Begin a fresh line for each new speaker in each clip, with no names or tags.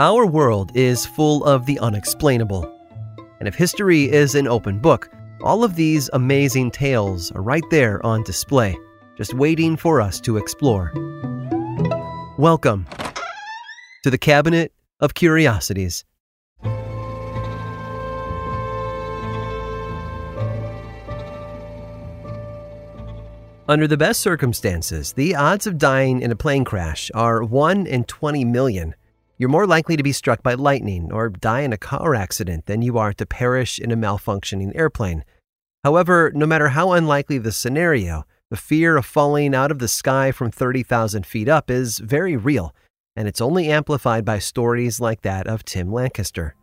Our world is full of the unexplainable. And if history is an open book, all of these amazing tales are right there on display, just waiting for us to explore. Welcome to the Cabinet of Curiosities. Under the best circumstances, the odds of dying in a plane crash are 1 in 20 million. You're more likely to be struck by lightning or die in a car accident than you are to perish in a malfunctioning airplane. However, no matter how unlikely the scenario, the fear of falling out of the sky from 30,000 feet up is very real, and it's only amplified by stories like that of Tim Lancaster.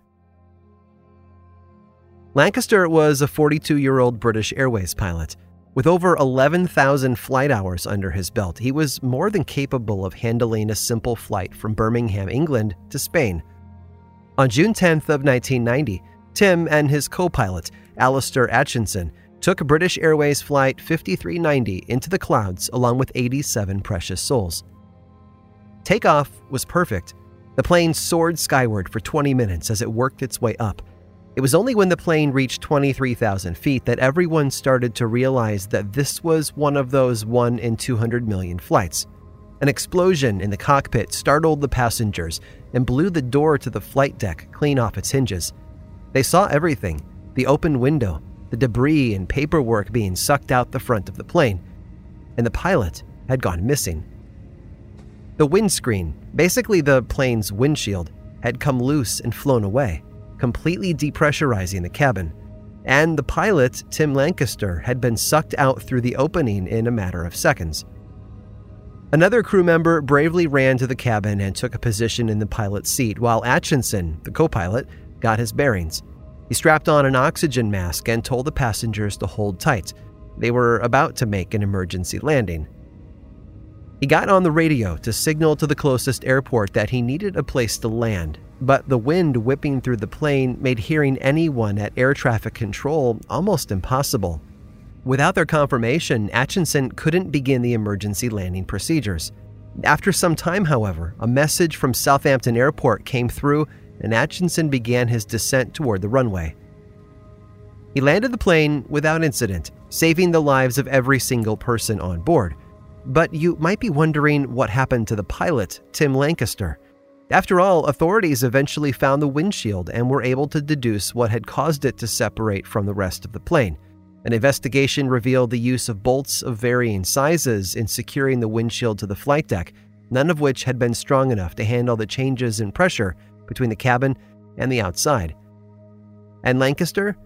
Lancaster was a 42 year old British Airways pilot. With over 11,000 flight hours under his belt, he was more than capable of handling a simple flight from Birmingham, England to Spain. On June 10th of 1990, Tim and his co-pilot, Alastair Atchison, took British Airways flight 5390 into the clouds along with 87 precious souls. Takeoff was perfect. The plane soared skyward for 20 minutes as it worked its way up. It was only when the plane reached 23,000 feet that everyone started to realize that this was one of those 1 in 200 million flights. An explosion in the cockpit startled the passengers and blew the door to the flight deck clean off its hinges. They saw everything the open window, the debris and paperwork being sucked out the front of the plane, and the pilot had gone missing. The windscreen, basically the plane's windshield, had come loose and flown away completely depressurizing the cabin, and the pilot, Tim Lancaster, had been sucked out through the opening in a matter of seconds. Another crew member bravely ran to the cabin and took a position in the pilot's seat, while Atchison, the co pilot, got his bearings. He strapped on an oxygen mask and told the passengers to hold tight. They were about to make an emergency landing. He got on the radio to signal to the closest airport that he needed a place to land, but the wind whipping through the plane made hearing anyone at air traffic control almost impossible. Without their confirmation, Atchison couldn't begin the emergency landing procedures. After some time, however, a message from Southampton Airport came through and Atchison began his descent toward the runway. He landed the plane without incident, saving the lives of every single person on board. But you might be wondering what happened to the pilot, Tim Lancaster. After all, authorities eventually found the windshield and were able to deduce what had caused it to separate from the rest of the plane. An investigation revealed the use of bolts of varying sizes in securing the windshield to the flight deck, none of which had been strong enough to handle the changes in pressure between the cabin and the outside. And Lancaster?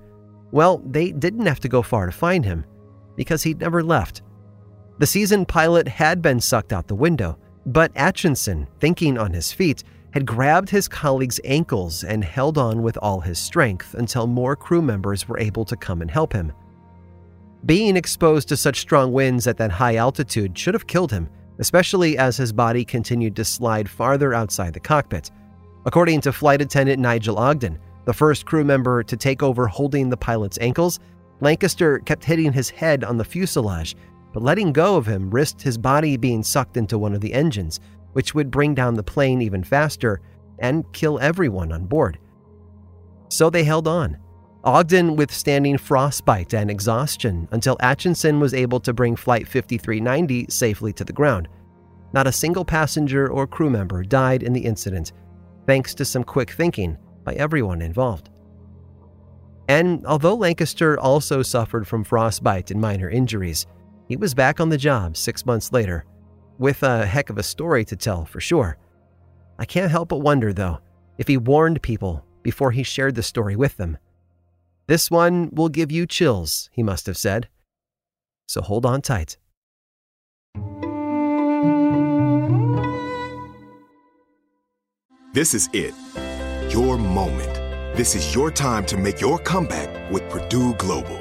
Well, they didn't have to go far to find him, because he'd never left. The seasoned pilot had been sucked out the window, but Atchison, thinking on his feet, had grabbed his colleague's ankles and held on with all his strength until more crew members were able to come and help him. Being exposed to such strong winds at that high altitude should have killed him, especially as his body continued to slide farther outside the cockpit. According to flight attendant Nigel Ogden, the first crew member to take over holding the pilot's ankles, Lancaster kept hitting his head on the fuselage but letting go of him risked his body being sucked into one of the engines, which would bring down the plane even faster and kill everyone on board. So they held on, Ogden withstanding frostbite and exhaustion until Atchison was able to bring Flight 5390 safely to the ground. Not a single passenger or crew member died in the incident, thanks to some quick thinking by everyone involved. And although Lancaster also suffered from frostbite and minor injuries, he was back on the job six months later, with a heck of a story to tell for sure. I can't help but wonder, though, if he warned people before he shared the story with them. This one will give you chills, he must have said. So hold on tight.
This is it. Your moment. This is your time to make your comeback with Purdue Global.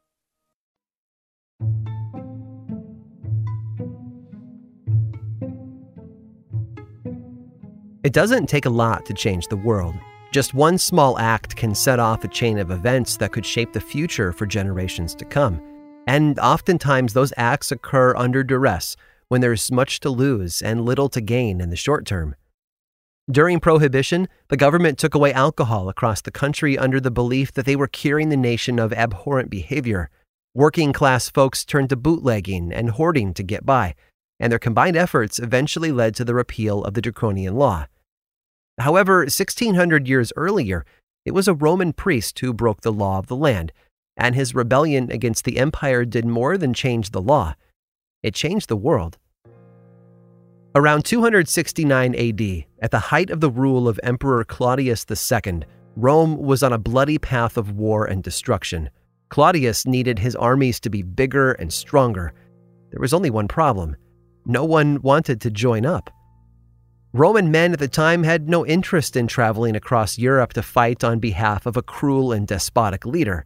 It doesn't take a lot to change the world. Just one small act can set off a chain of events that could shape the future for generations to come. And oftentimes, those acts occur under duress when there's much to lose and little to gain in the short term. During Prohibition, the government took away alcohol across the country under the belief that they were curing the nation of abhorrent behavior. Working class folks turned to bootlegging and hoarding to get by, and their combined efforts eventually led to the repeal of the draconian law. However, 1600 years earlier, it was a Roman priest who broke the law of the land, and his rebellion against the empire did more than change the law, it changed the world. Around 269 AD, at the height of the rule of Emperor Claudius II, Rome was on a bloody path of war and destruction. Claudius needed his armies to be bigger and stronger. There was only one problem no one wanted to join up. Roman men at the time had no interest in traveling across Europe to fight on behalf of a cruel and despotic leader.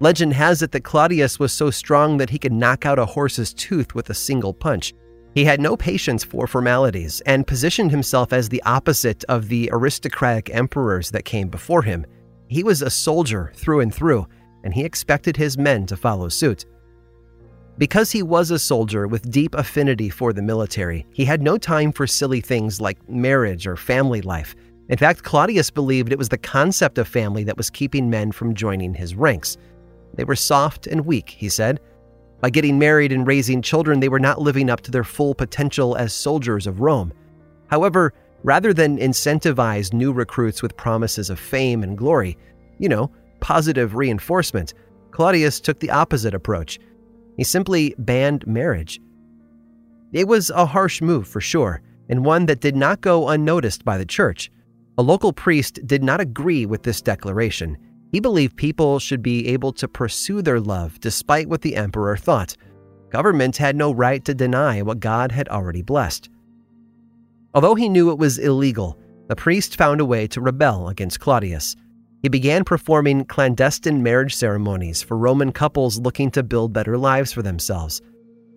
Legend has it that Claudius was so strong that he could knock out a horse's tooth with a single punch. He had no patience for formalities and positioned himself as the opposite of the aristocratic emperors that came before him. He was a soldier through and through, and he expected his men to follow suit. Because he was a soldier with deep affinity for the military, he had no time for silly things like marriage or family life. In fact, Claudius believed it was the concept of family that was keeping men from joining his ranks. They were soft and weak, he said. By getting married and raising children, they were not living up to their full potential as soldiers of Rome. However, rather than incentivize new recruits with promises of fame and glory, you know, positive reinforcement, Claudius took the opposite approach. He simply banned marriage. It was a harsh move for sure, and one that did not go unnoticed by the church. A local priest did not agree with this declaration. He believed people should be able to pursue their love despite what the emperor thought. Government had no right to deny what God had already blessed. Although he knew it was illegal, the priest found a way to rebel against Claudius. He began performing clandestine marriage ceremonies for Roman couples looking to build better lives for themselves.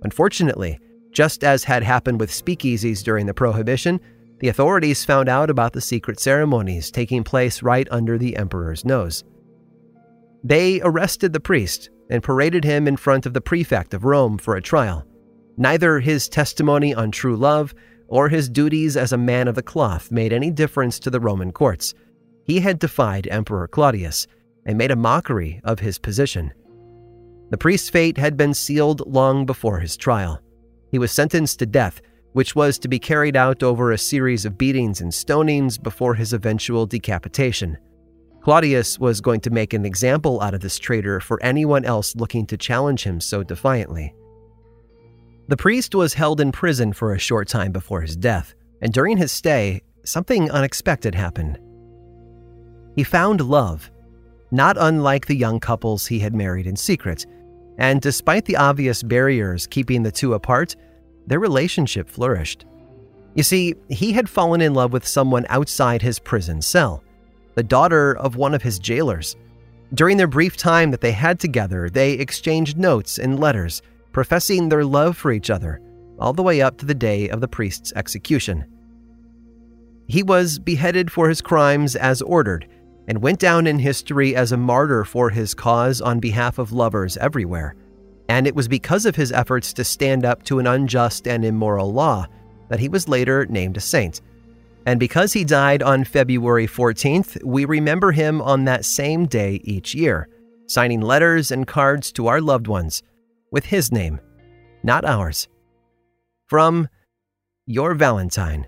Unfortunately, just as had happened with speakeasies during the Prohibition, the authorities found out about the secret ceremonies taking place right under the emperor's nose. They arrested the priest and paraded him in front of the prefect of Rome for a trial. Neither his testimony on true love or his duties as a man of the cloth made any difference to the Roman courts. He had defied Emperor Claudius and made a mockery of his position. The priest's fate had been sealed long before his trial. He was sentenced to death, which was to be carried out over a series of beatings and stonings before his eventual decapitation. Claudius was going to make an example out of this traitor for anyone else looking to challenge him so defiantly. The priest was held in prison for a short time before his death, and during his stay, something unexpected happened. He found love, not unlike the young couples he had married in secret, and despite the obvious barriers keeping the two apart, their relationship flourished. You see, he had fallen in love with someone outside his prison cell, the daughter of one of his jailers. During their brief time that they had together, they exchanged notes and letters, professing their love for each other, all the way up to the day of the priest's execution. He was beheaded for his crimes as ordered and went down in history as a martyr for his cause on behalf of lovers everywhere. And it was because of his efforts to stand up to an unjust and immoral law that he was later named a saint. And because he died on February 14th, we remember him on that same day each year, signing letters and cards to our loved ones with his name, not ours. From Your Valentine.